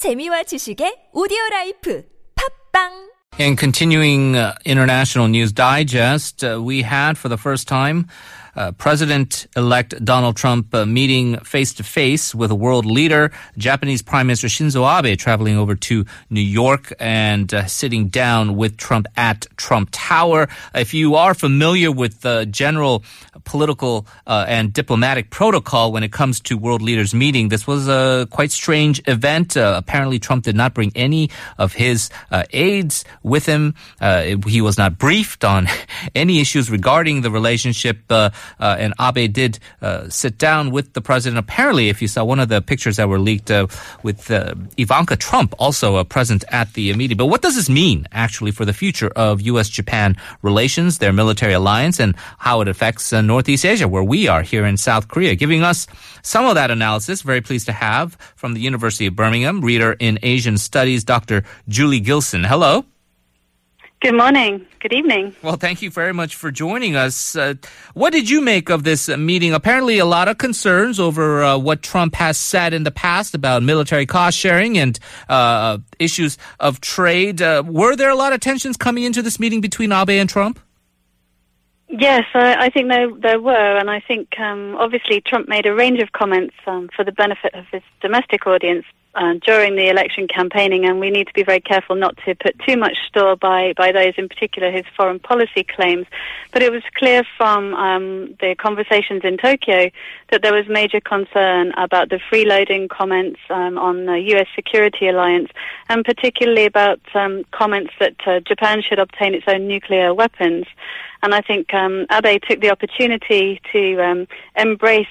재미와 지식의 오디오 라이프 팝빵 In continuing uh, international news digest, uh, we had for the first time uh, President-elect Donald Trump uh, meeting face to face with a world leader, Japanese Prime Minister Shinzo Abe, traveling over to New York and uh, sitting down with Trump at Trump Tower. If you are familiar with the general political uh, and diplomatic protocol when it comes to world leaders meeting, this was a quite strange event. Uh, apparently, Trump did not bring any of his uh, aides with him. he was not briefed on any issues regarding the relationship. Uh, and Abe did uh, sit down with the president. Apparently, if you saw one of the pictures that were leaked uh, with Ivanka Trump also present at the meeting. But what does this mean actually for the future of U.S.-Japan relations, their military alliance, and how it affects Northeast Asia, where we are here in South Korea? Giving us some of that analysis, very pleased to have from the University of Birmingham, reader in Asian Studies, Dr. Julie Gilson. Hello. Good morning. Good evening. Well, thank you very much for joining us. Uh, what did you make of this meeting? Apparently, a lot of concerns over uh, what Trump has said in the past about military cost sharing and uh, issues of trade. Uh, were there a lot of tensions coming into this meeting between Abe and Trump? Yes, I, I think there there were, and I think um, obviously Trump made a range of comments um, for the benefit of his domestic audience, uh, during the election campaigning, and we need to be very careful not to put too much store by, by those, in particular his foreign policy claims. But it was clear from um, the conversations in Tokyo that there was major concern about the freeloading comments um, on the U.S. security alliance, and particularly about um, comments that uh, Japan should obtain its own nuclear weapons. And I think um, Abe took the opportunity to um, embrace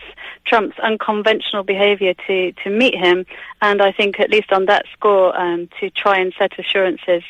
Trump's unconventional behavior to, to meet him, and I think at least on that score, um, to try and set assurances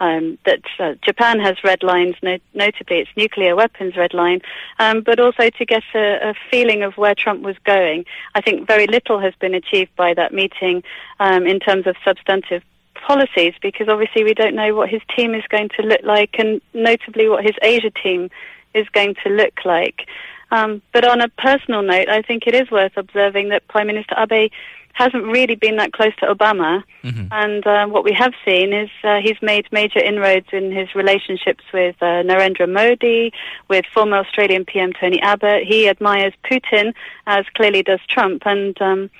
um, that uh, Japan has red lines, no- notably its nuclear weapons red line, um, but also to get a, a, feeling of where Trump was going. I think very little has been achieved by that meeting um, in terms of substantive policies because obviously we don't know what his team is going to look like and notably what his Asia team is going to look like. Um, but on a personal note, I think it is worth observing that Prime Minister Abe hasn't really been that close to Obama. Mm-hmm. And uh, what we have seen is uh, he's made major inroads in his relationships with uh, Narendra Modi, with former Australian PM Tony Abbott. He admires Putin, as clearly does Trump. And, um,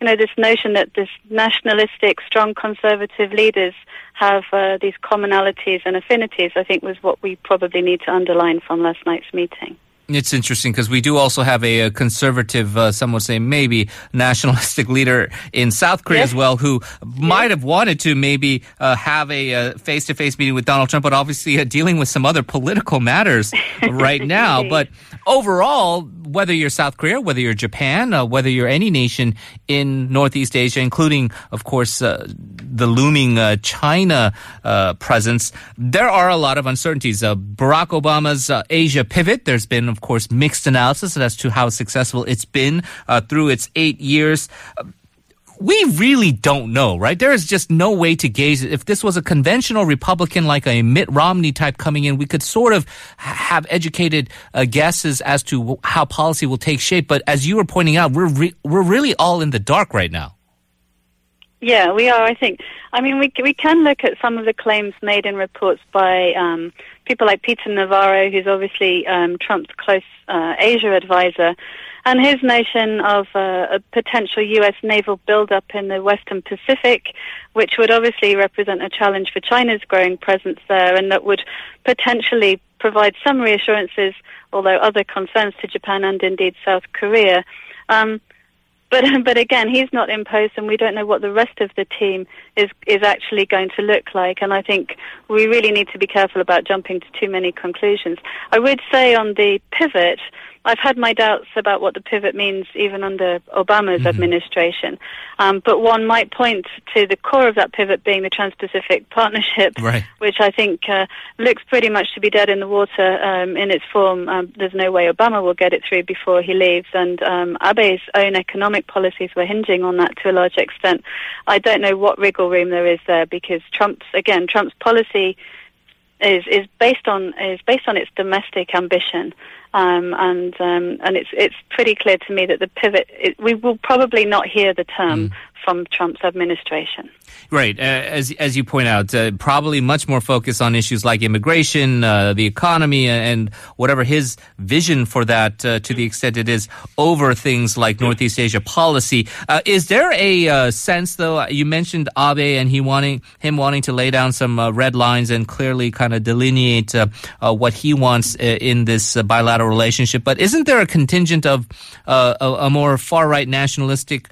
you know, this notion that this nationalistic, strong conservative leaders have uh, these commonalities and affinities, I think was what we probably need to underline from last night's meeting. It's interesting because we do also have a, a conservative, uh, some would say maybe nationalistic leader in South Korea yes. as well, who yes. might have wanted to maybe uh, have a face to face meeting with Donald Trump, but obviously uh, dealing with some other political matters right now. but overall, whether you're South Korea, whether you're Japan, uh, whether you're any nation in Northeast Asia, including, of course, uh, the looming uh, China uh, presence, there are a lot of uncertainties. Uh, Barack Obama's uh, Asia pivot, there's been, of course, mixed analysis as to how successful it's been through its eight years we really don't know, right? There is just no way to gauge it. If this was a conventional Republican like a Mitt Romney type coming in, we could sort of have educated uh, guesses as to how policy will take shape. But as you were pointing out, we're re- we're really all in the dark right now. Yeah, we are. I think. I mean, we we can look at some of the claims made in reports by um, people like Peter Navarro, who's obviously um, Trump's close uh, Asia advisor. And his notion of uh, a potential U.S. naval buildup in the Western Pacific, which would obviously represent a challenge for China's growing presence there, and that would potentially provide some reassurances, although other concerns to Japan and indeed South Korea. Um, but but again, he's not imposed, and we don't know what the rest of the team is is actually going to look like. And I think we really need to be careful about jumping to too many conclusions. I would say on the pivot, I've had my doubts about what the pivot means even under Obama's mm-hmm. administration. Um, but one might point to the core of that pivot being the Trans-Pacific Partnership, right. which I think uh, looks pretty much to be dead in the water um, in its form. Um, there's no way Obama will get it through before he leaves, and um, Abe's own economic policies were hinging on that to a large extent. I don't know what wriggle room there is there because Trump's again Trump's policy is is based on is based on its domestic ambition. Um, and um, and it's it's pretty clear to me that the pivot it, we will probably not hear the term mm. from Trump's administration. Right, uh, as as you point out, uh, probably much more focus on issues like immigration, uh, the economy, and whatever his vision for that, uh, to the extent it is, over things like Northeast Asia policy. Uh, is there a uh, sense, though? You mentioned Abe and he wanting him wanting to lay down some red lines and clearly kind of delineate what he wants in this bilateral relationship. But isn't there a contingent of a, a, more far right nationalistic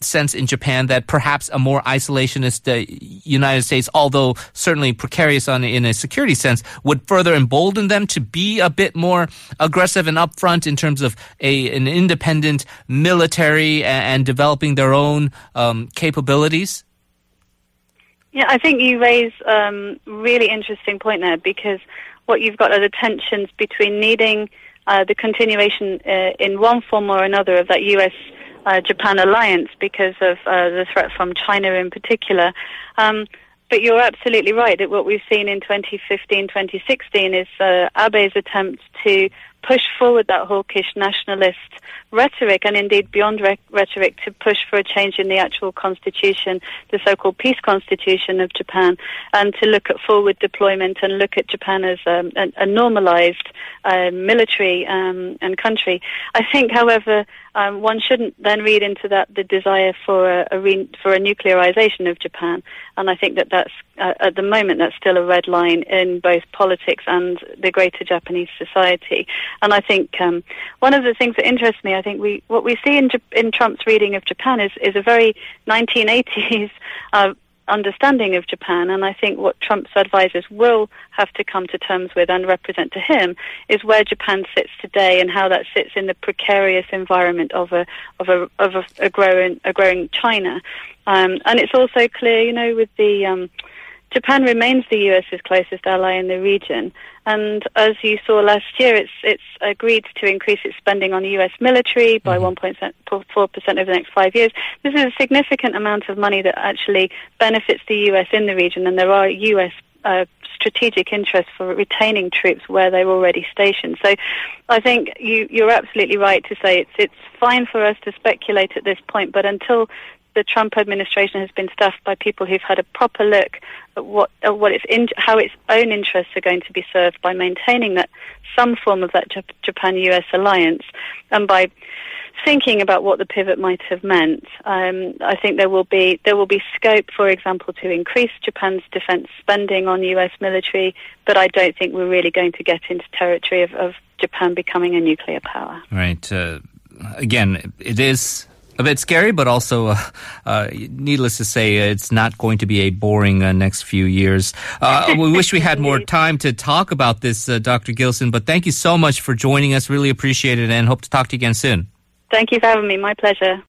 sense in Japan that perhaps a more isolationist uh, United States, although certainly precarious on, in a security sense, would further embolden them to be a bit more aggressive and upfront in terms of a an independent military and, and developing their own um, capabilities? Yeah, I think you raise um, really interesting point there because what you've got are the tensions between needing uh, the continuation uh, in one form or another of that U.S uh, Japan alliance because of uh, the threat from China in particular. Um, but you're absolutely right that what we've seen in 2015, 2016 is uh, Abe's attempt to push forward that hawkish nationalist rhetoric and indeed beyond re- rhetoric to push for a change in the actual constitution, the so-called peace constitution of Japan, and to look at forward deployment and look at Japan as um, a, a, normalized uh, military um, and country. I think, however, um, one shouldn't then read into that the desire for a, a re- for a nuclearization of Japan, and I think that that's uh, at the moment that's still a red line in both politics and the greater Japanese society. And I think um, one of the things that interests me, I think we what we see in in Trump's reading of Japan is is a very 1980s. Uh, understanding of Japan, and I think what Trump's advisors will have to come to terms with and represent to him is where Japan sits today and how that sits in the precarious environment of a of a of a, a growing a growing China. Um, and it's also clear, you know, with the um, Japan remains the US's closest ally in the region, and as you saw last year, it's it's agreed to increase its spending on the U.S. military by mm-hmm. 1.4 percent over the next five years. This is a significant amount of money that actually benefits the U.S. in the region, and there are U.S. Uh, strategic interest for retaining troops where they're already stationed. So, I think you, you're absolutely right to say it's it's fine for us to speculate at this point, but until the Trump administration has been staffed by people who've had a proper look at what at what its in, how its own interests are going to be served by maintaining that some form of that Japan-U.S. alliance, and by thinking about what the pivot might have meant. Um, I think there will be there will be scope, for example, to increase Japan's defense spending on U.S. military, but I don't think we're really going to get into territory of, of Japan becoming a nuclear power. Right. Uh, again, it is a bit scary, but also, uh, uh, needless to say, it's not going to be a boring uh, next few years. Uh, we wish we had more time to talk about this, uh, Dr. Gilson, but thank you so much for joining us. Really appreciate it and hope to talk to you again soon. Thank you for having me. My pleasure.